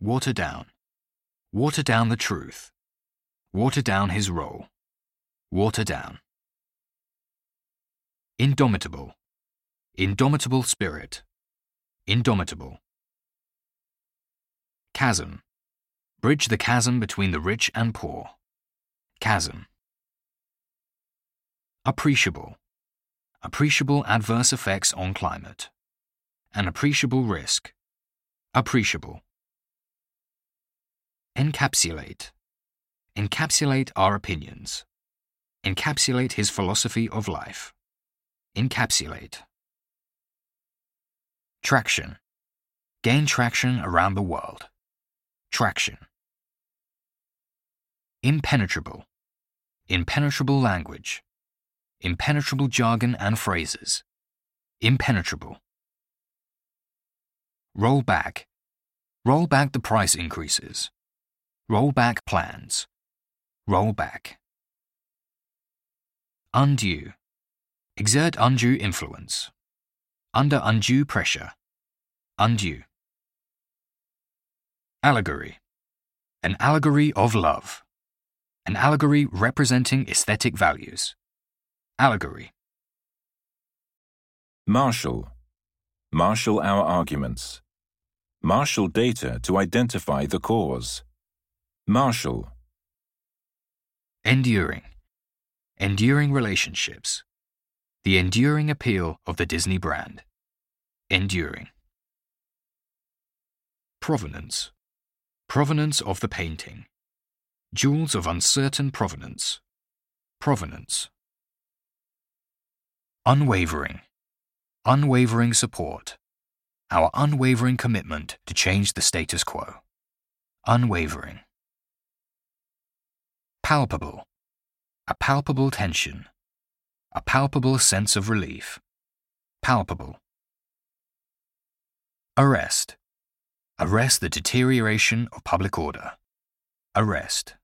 water down. Water down the truth. Water down his role. Water down. Indomitable. Indomitable spirit. Indomitable. Chasm. Bridge the chasm between the rich and poor. Chasm. Appreciable. Appreciable adverse effects on climate. An appreciable risk. Appreciable. Encapsulate. Encapsulate our opinions. Encapsulate his philosophy of life. Encapsulate. Traction. Gain traction around the world. Traction. Impenetrable. Impenetrable language. Impenetrable jargon and phrases. Impenetrable. Roll back. Roll back the price increases. Roll back plans. Roll back. Undue. Exert undue influence. Under undue pressure. Undue. Allegory. An allegory of love. An allegory representing aesthetic values. Allegory. Marshal. Marshal our arguments. Marshal data to identify the cause. Marshal. Enduring. Enduring relationships. The enduring appeal of the Disney brand. Enduring. Provenance. Provenance of the painting. Jewels of uncertain provenance. Provenance. Unwavering. Unwavering support. Our unwavering commitment to change the status quo. Unwavering. Palpable. A palpable tension. A palpable sense of relief. Palpable. Arrest. Arrest the deterioration of public order. Arrest.